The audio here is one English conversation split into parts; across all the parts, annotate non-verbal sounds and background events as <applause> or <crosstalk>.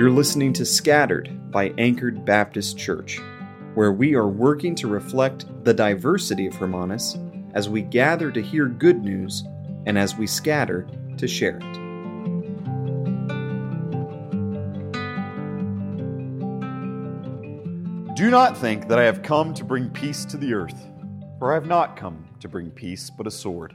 You're listening to Scattered by Anchored Baptist Church, where we are working to reflect the diversity of Hermanus as we gather to hear good news and as we scatter to share it. Do not think that I have come to bring peace to the earth, for I have not come to bring peace, but a sword.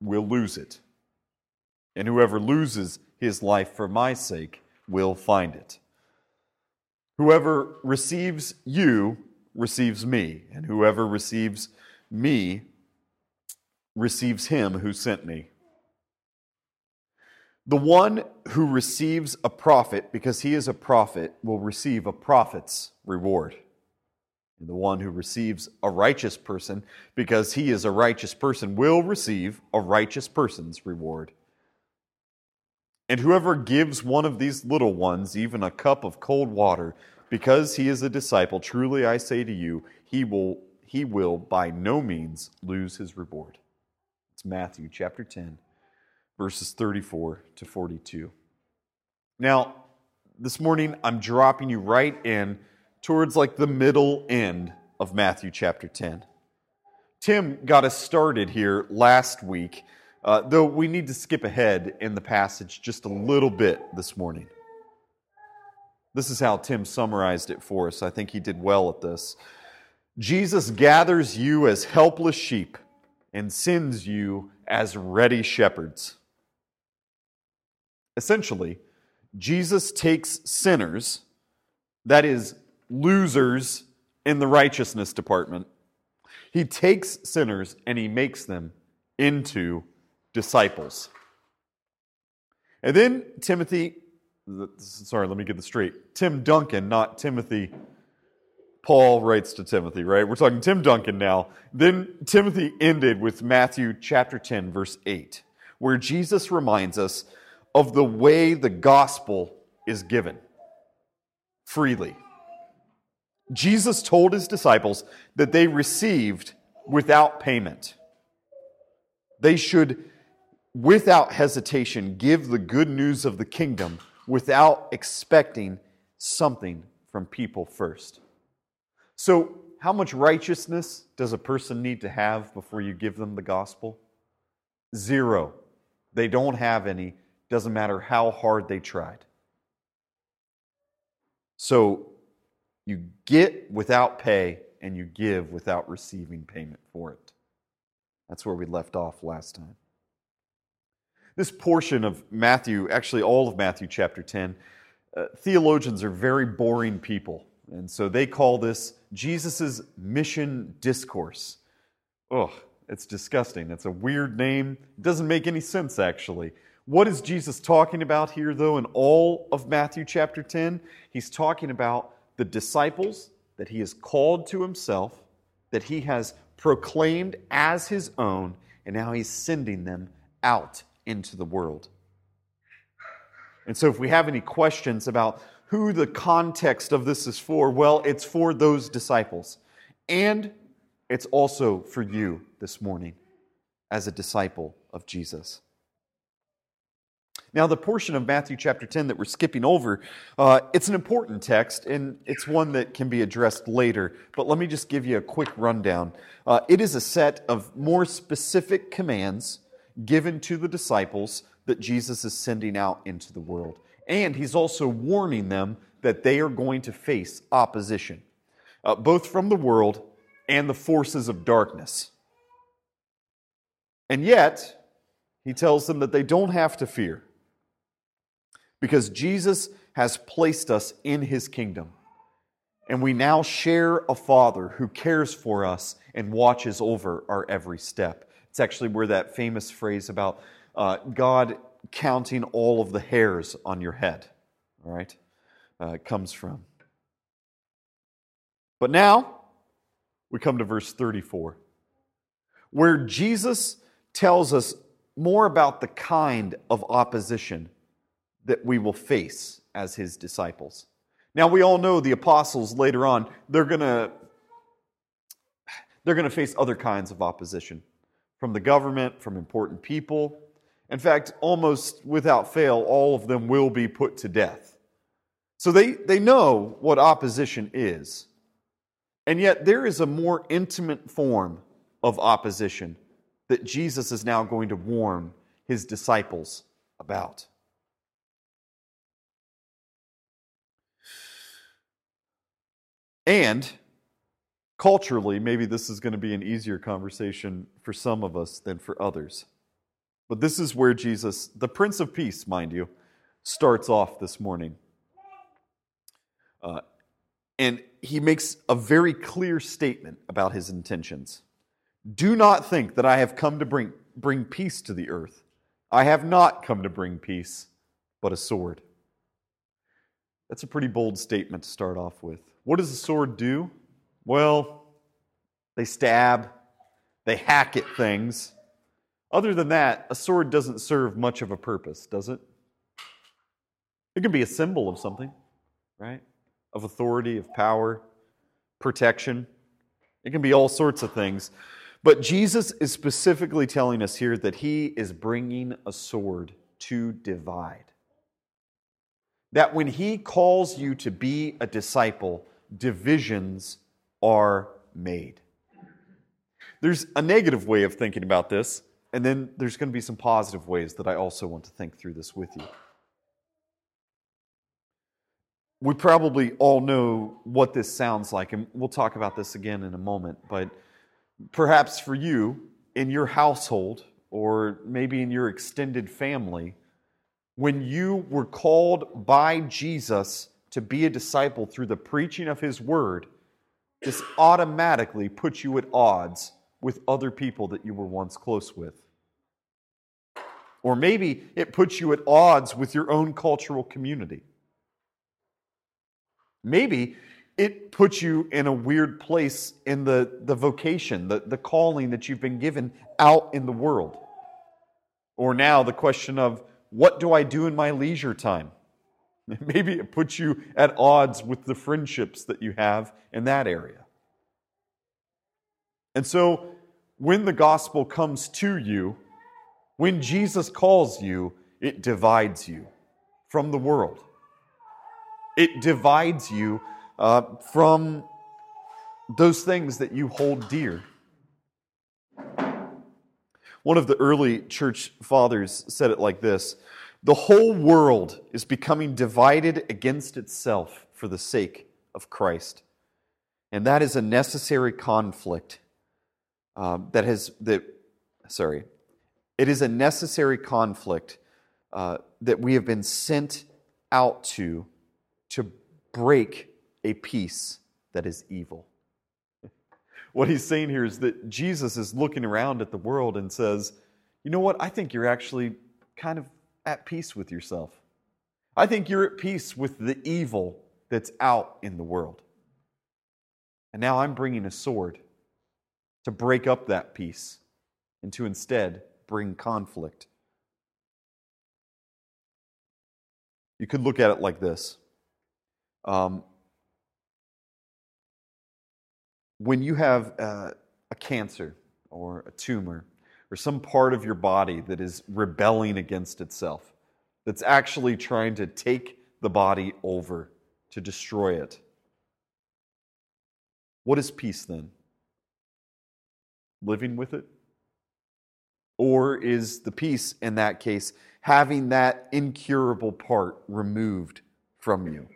will lose it. And whoever loses his life for my sake will find it. Whoever receives you receives me, and whoever receives me receives him who sent me. The one who receives a prophet because he is a prophet will receive a prophet's reward. And the one who receives a righteous person, because he is a righteous person, will receive a righteous person's reward. And whoever gives one of these little ones even a cup of cold water, because he is a disciple, truly I say to you, he will, he will by no means lose his reward. It's Matthew chapter 10, verses 34 to 42. Now, this morning I'm dropping you right in towards like the middle end of Matthew chapter 10. Tim got us started here last week, uh, though we need to skip ahead in the passage just a little bit this morning. This is how Tim summarized it for us. I think he did well at this. Jesus gathers you as helpless sheep and sends you as ready shepherds. Essentially, Jesus takes sinners, that is, losers in the righteousness department. He takes sinners and he makes them into disciples. And then Timothy, sorry, let me get this straight. Tim Duncan, not Timothy. Paul writes to Timothy, right? We're talking Tim Duncan now. Then Timothy ended with Matthew chapter 10, verse 8, where Jesus reminds us of the way the gospel is given freely. Jesus told his disciples that they received without payment. They should, without hesitation, give the good news of the kingdom without expecting something from people first. So, how much righteousness does a person need to have before you give them the gospel? Zero. They don't have any, doesn't matter how hard they tried. So, you get without pay, and you give without receiving payment for it. That's where we left off last time. This portion of Matthew, actually all of Matthew chapter 10, uh, theologians are very boring people. And so they call this Jesus' mission discourse. Ugh, it's disgusting. It's a weird name. It doesn't make any sense, actually. What is Jesus talking about here, though, in all of Matthew chapter 10? He's talking about the disciples that he has called to himself, that he has proclaimed as his own, and now he's sending them out into the world. And so, if we have any questions about who the context of this is for, well, it's for those disciples. And it's also for you this morning as a disciple of Jesus. Now, the portion of Matthew chapter 10 that we're skipping over, uh, it's an important text and it's one that can be addressed later. But let me just give you a quick rundown. Uh, it is a set of more specific commands given to the disciples that Jesus is sending out into the world. And he's also warning them that they are going to face opposition, uh, both from the world and the forces of darkness. And yet, he tells them that they don't have to fear because Jesus has placed us in his kingdom. And we now share a Father who cares for us and watches over our every step. It's actually where that famous phrase about uh, God counting all of the hairs on your head, all right? uh, comes from. But now we come to verse 34, where Jesus tells us more about the kind of opposition that we will face as his disciples. Now we all know the apostles later on, they're going to they're going to face other kinds of opposition from the government, from important people. In fact, almost without fail, all of them will be put to death. So they, they know what opposition is. And yet, there is a more intimate form of opposition that Jesus is now going to warn his disciples about. And culturally, maybe this is going to be an easier conversation for some of us than for others. But this is where Jesus, the Prince of Peace, mind you, starts off this morning. Uh, and he makes a very clear statement about his intentions. Do not think that I have come to bring, bring peace to the earth. I have not come to bring peace, but a sword. That's a pretty bold statement to start off with. What does a sword do? Well, they stab, they hack at things. Other than that, a sword doesn't serve much of a purpose, does it? It can be a symbol of something, right? Of authority, of power, protection. It can be all sorts of things. But Jesus is specifically telling us here that he is bringing a sword to divide. That when he calls you to be a disciple, divisions are made. There's a negative way of thinking about this, and then there's going to be some positive ways that I also want to think through this with you. We probably all know what this sounds like, and we'll talk about this again in a moment, but perhaps for you, in your household, or maybe in your extended family, when you were called by Jesus to be a disciple through the preaching of his word, this automatically puts you at odds with other people that you were once close with. Or maybe it puts you at odds with your own cultural community. Maybe it puts you in a weird place in the, the vocation, the, the calling that you've been given out in the world. Or now the question of, what do I do in my leisure time? <laughs> Maybe it puts you at odds with the friendships that you have in that area. And so, when the gospel comes to you, when Jesus calls you, it divides you from the world. It divides you uh, from those things that you hold dear. One of the early church fathers said it like this The whole world is becoming divided against itself for the sake of Christ. And that is a necessary conflict um, that has, that, sorry, it is a necessary conflict uh, that we have been sent out to to break a peace that is evil. <laughs> What he's saying here is that Jesus is looking around at the world and says, You know what? I think you're actually kind of at peace with yourself. I think you're at peace with the evil that's out in the world. And now I'm bringing a sword to break up that peace and to instead bring conflict. You could look at it like this. Um, when you have uh, a cancer or a tumor or some part of your body that is rebelling against itself, that's actually trying to take the body over to destroy it, what is peace then? Living with it? Or is the peace in that case having that incurable part removed from you?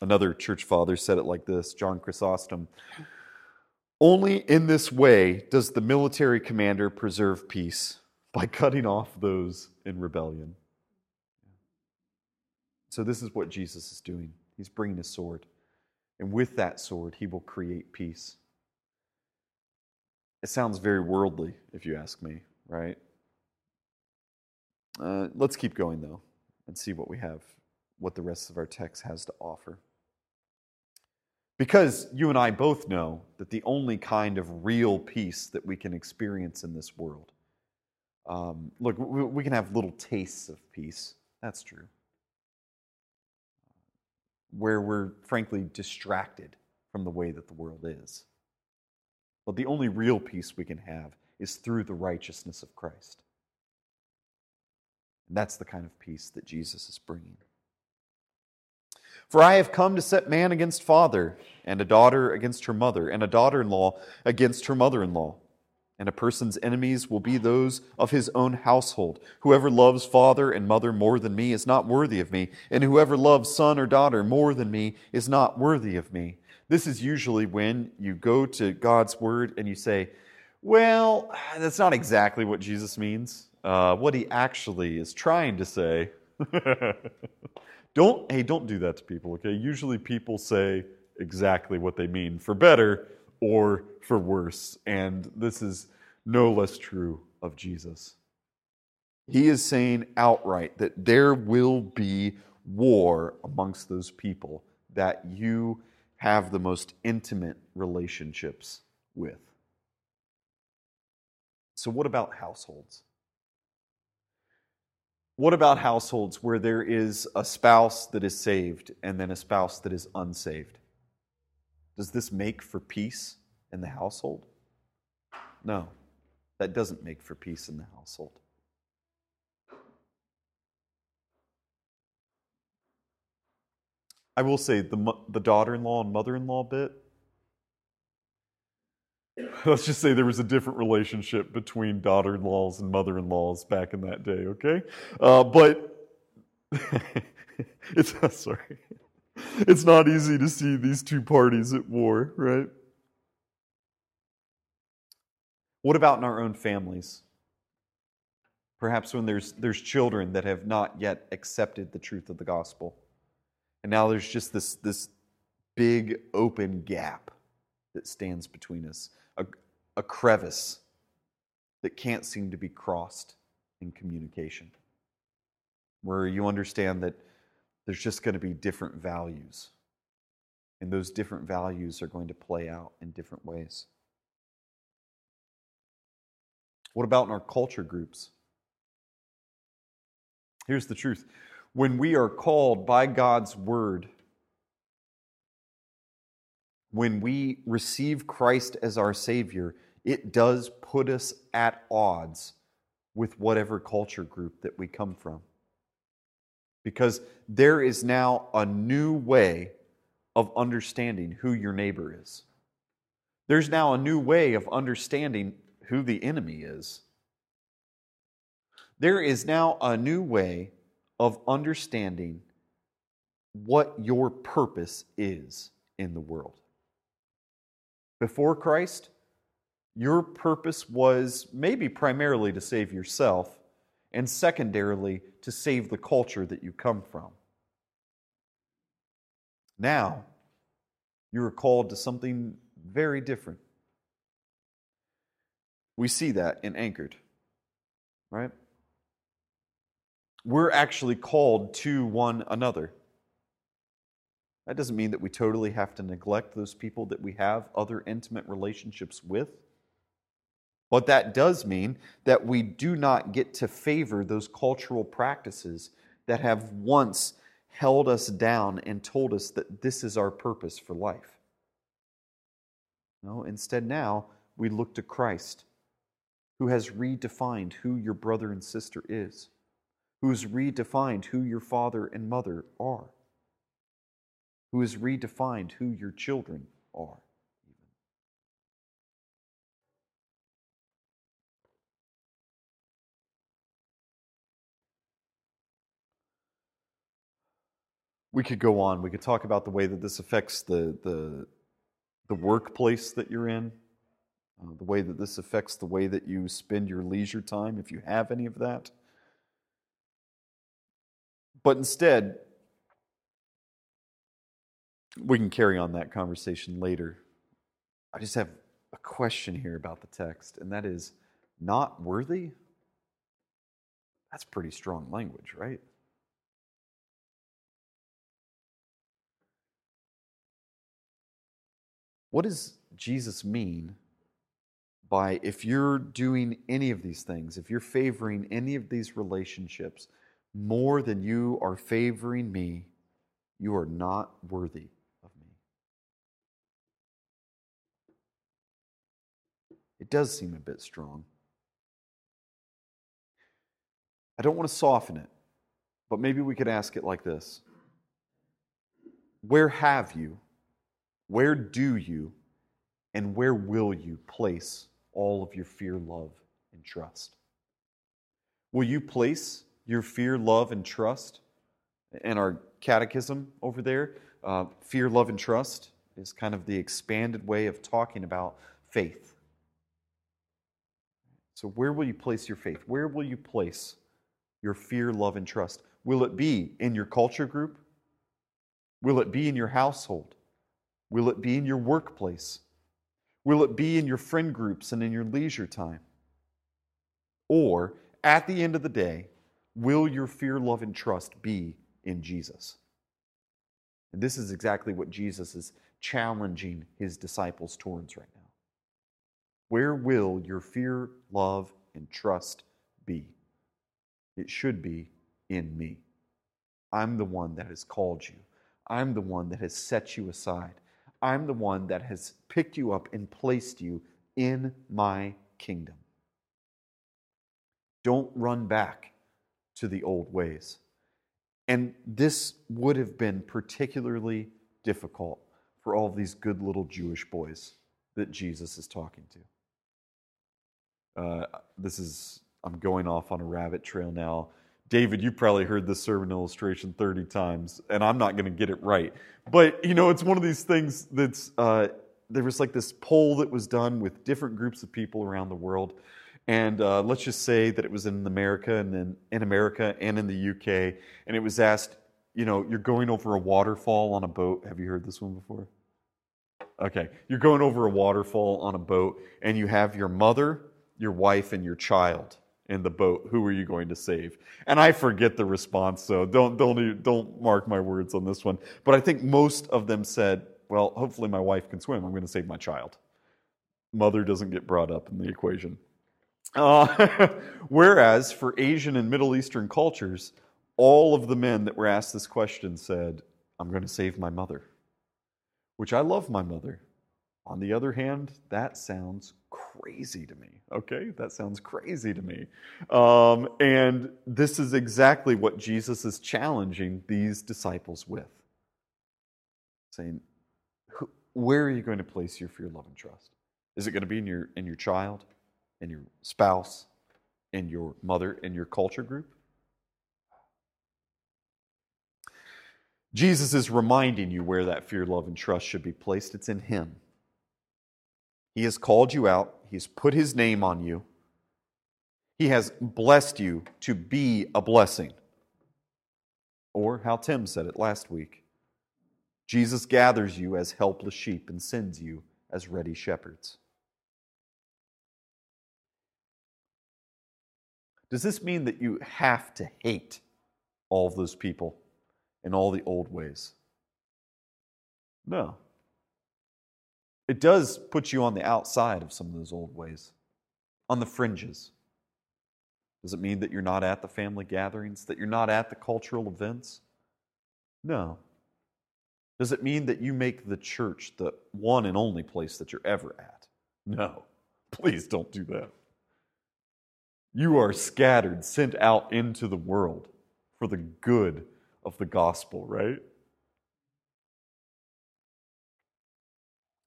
Another church father said it like this John Chrysostom. Only in this way does the military commander preserve peace by cutting off those in rebellion. So, this is what Jesus is doing. He's bringing a sword. And with that sword, he will create peace. It sounds very worldly, if you ask me, right? Uh, let's keep going, though. and see what we have, what the rest of our text has to offer. Because you and I both know that the only kind of real peace that we can experience in this world, um, look, we, can have little tastes of peace. That's true. Where we're frankly distracted from the way that the world is. But the only real peace we can have is through the righteousness of Christ. And that's the kind of peace that Jesus is bringing. For I have come to set man against father, and a daughter against her mother, and a daughter in law against her mother in law. And a person's enemies will be those of his own household. Whoever loves father and mother more than me is not worthy of me, and whoever loves son or daughter more than me is not worthy of me. This is usually when you go to God's word and you say, Well, that's not exactly what Jesus means. Uh, what he actually is trying to say. <laughs> don't, hey, don't do that to people, okay? Usually people say exactly what they mean for better or for worse. And this is no less true of Jesus. He is saying outright that there will be war amongst those people that you have the most intimate relationships with. So, what about households? What about households where there is a spouse that is saved and then a spouse that is unsaved? Does this make for peace in the household? No, that doesn't make for peace in the household. I will say the, the daughter in law and mother in law bit. <laughs> Let's just say there was a different relationship between daughter in laws and mother in laws back in that day, okay? Uh, but <laughs> it's, <laughs> sorry it's not easy to see these two parties at war, right? What about in our own families? Perhaps when there's, there's children that have not yet accepted the truth of the gospel. And now there's just this, this big open gap that stands between us, a, a crevice that can't seem to be crossed in communication. Where you understand that there's just going to be different values. And those different values are going to play out in different ways. What about in our culture groups? Here's the truth when we are called by God's word, when we receive Christ as our Savior, it does put us at odds with whatever culture group that we come from because there is now a new way of understanding who your neighbor is. There's now a new way of understanding who the enemy is. There is now a new way of understanding what your purpose is in the world. Before Christ, your purpose was maybe primarily to save yourself, and secondarily, to save the culture that you come from. Now, you are called to something very different. We see that in Anchored, right? We're actually called to one another. That doesn't mean that we totally have to neglect those people that we have other intimate relationships with. But that does mean that we do not get to favor those cultural practices that have once held us down and told us that this is our purpose for life. No, instead, now we look to Christ, who has redefined who your brother and sister is, who has redefined who your father and mother are, who has redefined who your children are. we could go on. We could talk about the way that this affects the, the, the workplace that you're in, uh, the way that this affects the way that you spend your leisure time, if you have any of that. But instead, we can carry on that conversation later. I just have a question here about the text, and that is not worthy? That's pretty strong language, right? What does Jesus mean by if you're doing any of these things, if you're favoring any of these relationships more than you are favoring me, you are not worthy? It does seem a bit strong. I don't want to soften it, but maybe we could ask it like this Where have you, where do you, and where will you place all of your fear, love, and trust? Will you place your fear, love, and trust? And our catechism over there, uh, fear, love, and trust is kind of the expanded way of talking about faith. So, where will you place your faith? Where will you place your fear, love, and trust? Will it be in your culture group? Will it be in your household? Will it be in your workplace? Will it be in your friend groups and in your leisure time? Or, at the end of the day, will your fear, love, and trust be in Jesus? And this is exactly what Jesus is challenging his disciples towards right now. Where will your fear, love, and trust be? It should be in me. I'm the one that has called you. I'm the one that has set you aside. I'm the one that has picked you up and placed you in my kingdom. Don't run back to the old ways. And this would have been particularly difficult for all these good little Jewish boys that Jesus is talking to. Uh, this is, I'm going off on a rabbit trail now. David, you probably heard this sermon illustration 30 times, and I'm not going to get it right. But, you know, it's one of these things that's, uh, there was like this poll that was done with different groups of people around the world. And uh, let's just say that it was in America and then in America and in the UK. And it was asked, you know, you're going over a waterfall on a boat. Have you heard this one before? Okay. You're going over a waterfall on a boat, and you have your mother, your wife, and your child in the boat. Who are you going to save? And I forget the response, so don't don't don't mark my words on this one. But I think most of them said, "Well, hopefully my wife can swim. I'm going to save my child." Mother doesn't get brought up in the equation. Uh, <laughs> whereas for Asian and Middle Eastern cultures, all of the men that were asked this question said, "I'm going to save my mother," which I love my mother. On the other hand, that sounds crazy to me. Okay, that sounds crazy to me. Um, and this is exactly what Jesus is challenging these disciples with saying, Where are you going to place your fear, love, and trust? Is it going to be in your, in your child, in your spouse, in your mother, in your culture group? Jesus is reminding you where that fear, love, and trust should be placed. It's in Him. He has called you out, He's put His name on you, He has blessed you to be a blessing. Or how Tim said it last week Jesus gathers you as helpless sheep and sends you as ready shepherds. Does this mean that you have to hate all of those people and all the old ways? No. It does put you on the outside of some of those old ways, on the fringes. Does it mean that you're not at the family gatherings, that you're not at the cultural events? No. Does it mean that you make the church the one and only place that you're ever at? No. <laughs> Please don't do that. You are scattered, sent out into the world for the good of the gospel, right?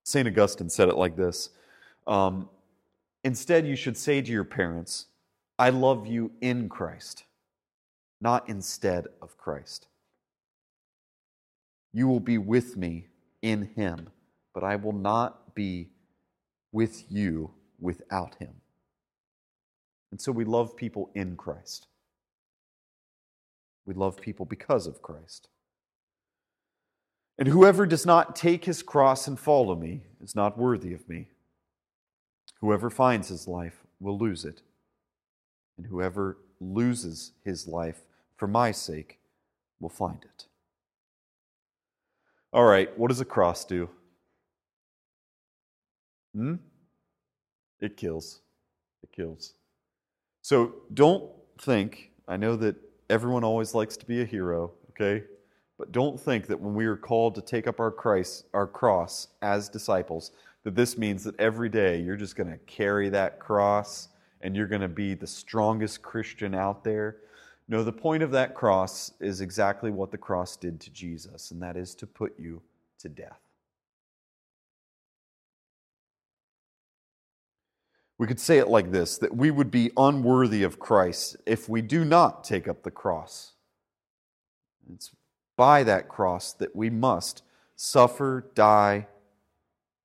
St. Augustine said it like this um, Instead, you should say to your parents, I love you in Christ, not instead of Christ. You will be with me in Him, but I will not be with you without Him. And so we love people in Christ. We love people because of Christ. And whoever does not take his cross and follow me is not worthy of me. Whoever finds his life will lose it. And whoever loses his life for my sake will find it. All right, what does a cross do? Hmm? It kills. It kills. So don't think, I know that everyone always likes to be a hero, okay? But don't think that when we are called to take up our Christ, our cross as disciples, that this means that every day you're just going to carry that cross and you're going to be the strongest Christian out there. No, the point of that cross is exactly what the cross did to Jesus, and that is to put you to death. We could say it like this that we would be unworthy of Christ if we do not take up the cross. It's by that cross that we must suffer, die,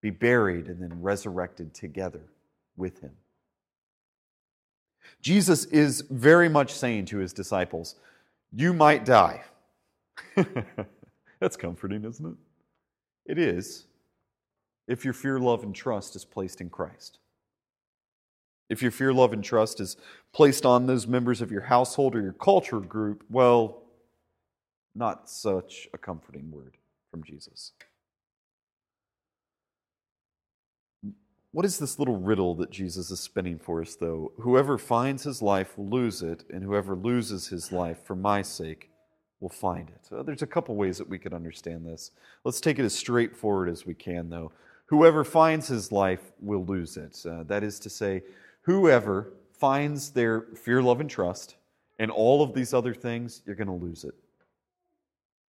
be buried, and then resurrected together with Him. Jesus is very much saying to His disciples, You might die. <laughs> That's comforting, isn't it? It is, if your fear, love, and trust is placed in Christ. If your fear, love, and trust is placed on those members of your household or your culture group, well, not such a comforting word from Jesus. What is this little riddle that Jesus is spinning for us, though? Whoever finds his life will lose it, and whoever loses his life for my sake will find it. Uh, there's a couple ways that we could understand this. Let's take it as straightforward as we can, though. Whoever finds his life will lose it. Uh, that is to say, whoever finds their fear, love, and trust and all of these other things, you're going to lose it.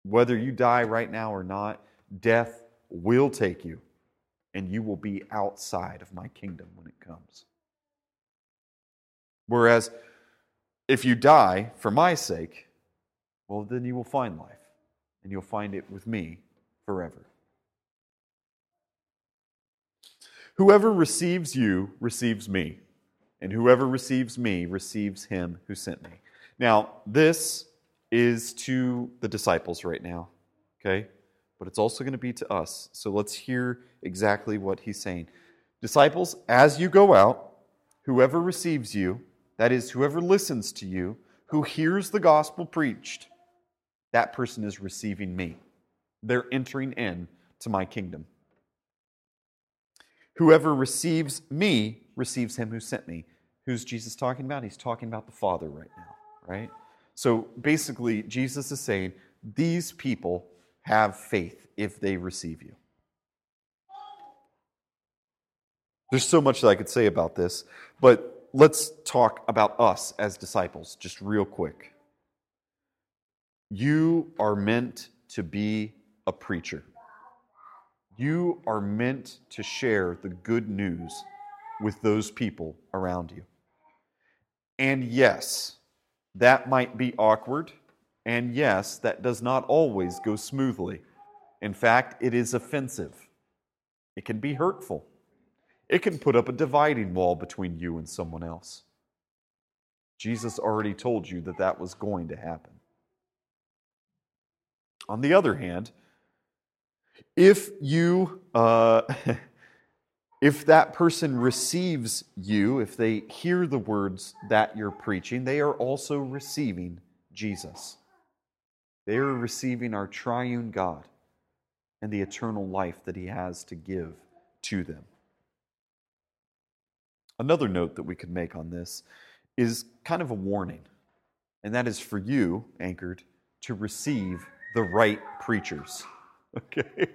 Whether you die right now or not, death will take you, and you will be outside of my kingdom when it comes. Whereas, if you die for my sake, well, then you will find life, and you'll find it with me forever. Whoever receives you receives me and whoever receives me receives him who sent me. Now, this is to the disciples right now, okay? But it's also going to be to us. So let's hear exactly what he's saying. Disciples, as you go out, whoever receives you, that is, whoever listens to you, who hears the gospel preached, that person is receiving me. They're entering in to my kingdom. Whoever receives me receives him who sent me. Who's Jesus talking about? He's talking about the Father right now, right? So basically, Jesus is saying these people have faith if they receive you. There's so much that I could say about this, but let's talk about us as disciples just real quick. You are meant to be a preacher. You are meant to share the good news with those people around you. And yes, that might be awkward. And yes, that does not always go smoothly. In fact, it is offensive. It can be hurtful. It can put up a dividing wall between you and someone else. Jesus already told you that that was going to happen. On the other hand, if you uh, <laughs> if that person receives you, if they hear the words that you're preaching, they are also receiving Jesus. They are receiving our triune God and the eternal life that He has to give to them. Another note that we could make on this is kind of a warning, and that is for you, anchored, to receive the right preachers. <laughs> Okay?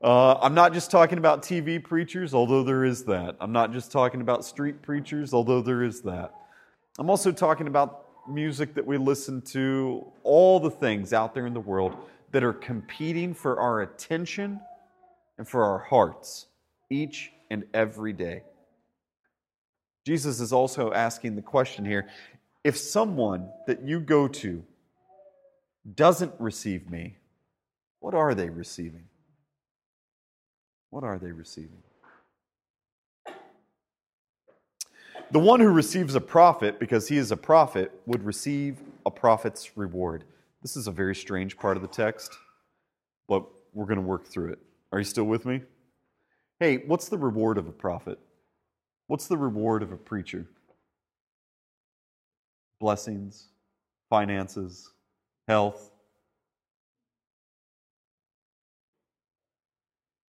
Uh, I'm not just talking about TV preachers, although there is that. I'm not just talking about street preachers, although there is that. I'm also talking about music that we listen to, all the things out there in the world that are competing for our attention and for our hearts each and every day. Jesus is also asking the question here if someone that you go to doesn't receive me, what are they receiving? What are they receiving? The one who receives a prophet because he is a prophet would receive a prophet's reward. This is a very strange part of the text, but we're going to work through it. Are you still with me? Hey, what's the reward of a prophet? What's the reward of a preacher? Blessings, finances, health,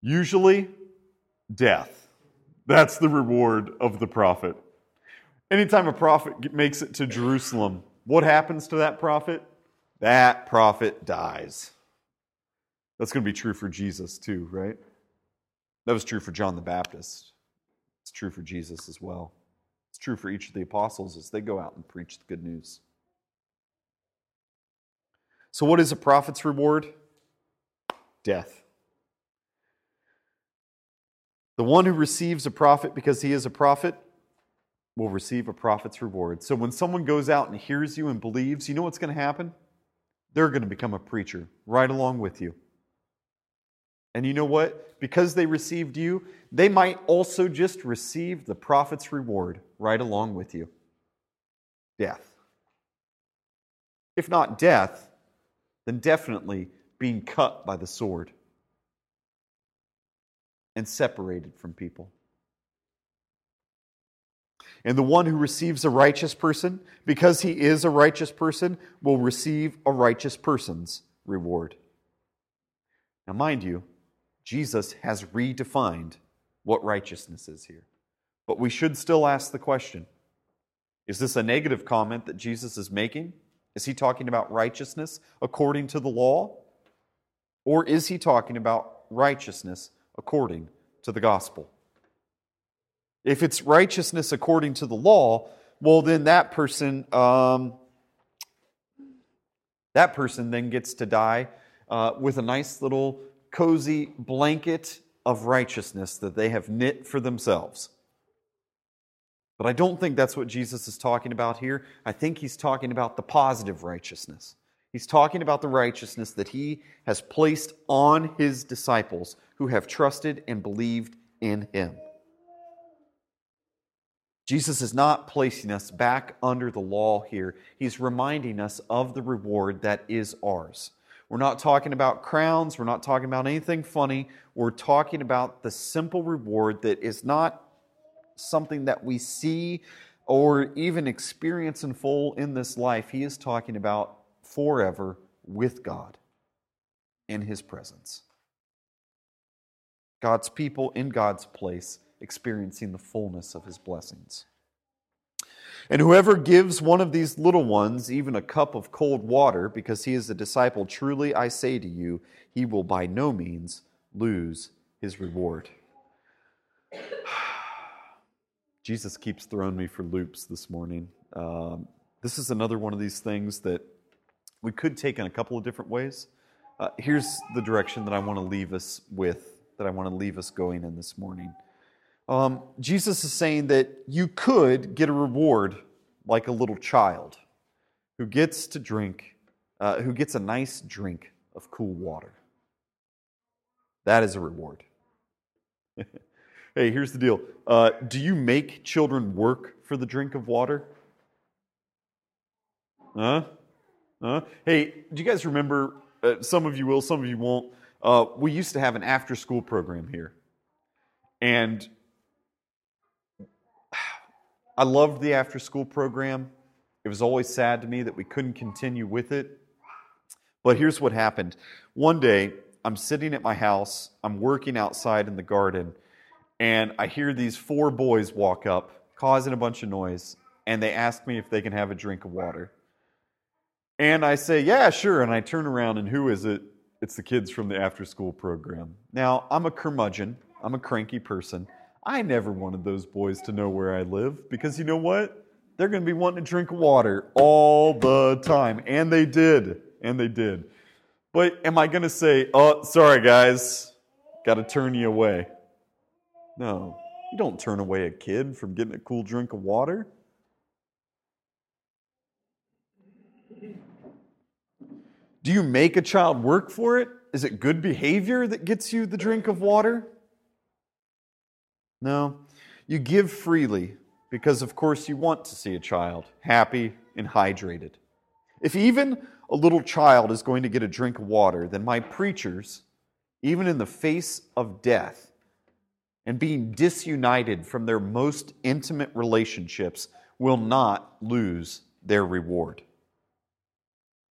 Usually, death. That's the reward of the prophet. Anytime a prophet makes it to Jerusalem, what happens to that prophet? That prophet dies. That's going to be true for Jesus too, right? That was true for John the Baptist. It's true for Jesus as well. It's true for each of the apostles as they go out and preach the good news. So, what is a prophet's reward? Death. The one who receives a prophet because he is a prophet will receive a prophet's reward. So, when someone goes out and hears you and believes, you know what's going to happen? They're going to become a preacher right along with you. And you know what? Because they received you, they might also just receive the prophet's reward right along with you death. If not death, then definitely being cut by the sword and separated from people. And the one who receives a righteous person, because he is a righteous person, will receive a righteous person's reward. Now, mind you, Jesus has redefined what righteousness is here. But we should still ask the question is this a negative comment that Jesus is making? Is he talking about righteousness according to the law? Or is he talking about righteousness according to the gospel? If it's righteousness according to the law, well, then that person, um, that person then gets to die uh, with a nice little cozy blanket of righteousness that they have knit for themselves. But I don't think that's what Jesus is talking about here. I think he's talking about the positive righteousness. He's talking about the righteousness that he has placed on his disciples who have trusted and believed in him. Jesus is not placing us back under the law here. He's reminding us of the reward that is ours. We're not talking about crowns. We're not talking about anything funny. We're talking about the simple reward that is not something that we see or even experience in full in this life. He is talking about forever with God in His presence. God's people in God's place experiencing the fullness of His blessings. And whoever gives one of these little ones even a cup of cold water because he is a disciple, truly I say to you, he will by no means lose his reward. <sighs> Jesus keeps throwing me for loops this morning. Um, this is another one of these things that we could take in a couple of different ways. Uh, here's the direction that I want to leave us with, that I want to leave us going in this morning. Um, Jesus is saying that you could get a reward like a little child who gets to drink, uh, who gets a nice drink of cool water. That is a reward. <laughs> hey, here's the deal uh, Do you make children work for the drink of water? Huh? Huh? Hey, do you guys remember? Uh, some of you will, some of you won't. Uh, we used to have an after school program here. And I loved the after school program. It was always sad to me that we couldn't continue with it. But here's what happened. One day, I'm sitting at my house, I'm working outside in the garden, and I hear these four boys walk up, causing a bunch of noise, and they ask me if they can have a drink of water. And I say, Yeah, sure. And I turn around, and who is it? It's the kids from the after school program. Now, I'm a curmudgeon, I'm a cranky person. I never wanted those boys to know where I live because you know what? They're going to be wanting to drink water all the time. And they did. And they did. But am I going to say, oh, sorry, guys, got to turn you away? No. You don't turn away a kid from getting a cool drink of water. Do you make a child work for it? Is it good behavior that gets you the drink of water? No, you give freely because, of course, you want to see a child happy and hydrated. If even a little child is going to get a drink of water, then my preachers, even in the face of death and being disunited from their most intimate relationships, will not lose their reward.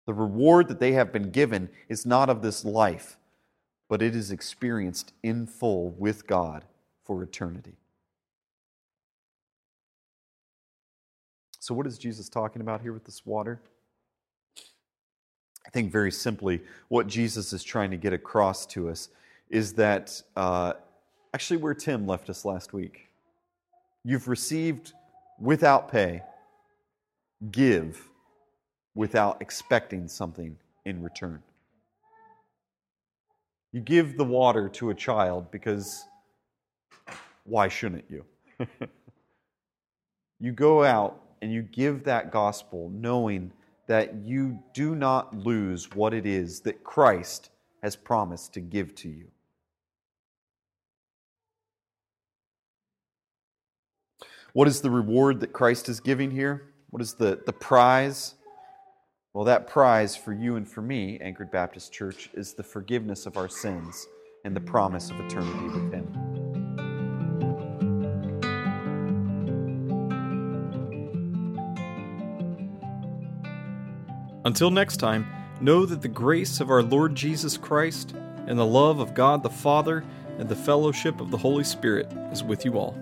The reward that they have been given is not of this life, but it is experienced in full with God for eternity. So, what is Jesus talking about here with this water? I think very simply, what Jesus is trying to get across to us is that uh, actually where Tim left us last week. You've received without pay, give without expecting something in return. You give the water to a child because why shouldn't you? <laughs> you go out and you give that gospel knowing that you do not lose what it is that Christ has promised to give to you. What is the reward that Christ is giving here? What is the, the prize? Well, that prize for you and for me, Anchored Baptist Church, is the forgiveness of our sins and the promise of eternity with Him. Until next time, know that the grace of our Lord Jesus Christ and the love of God the Father and the fellowship of the Holy Spirit is with you all.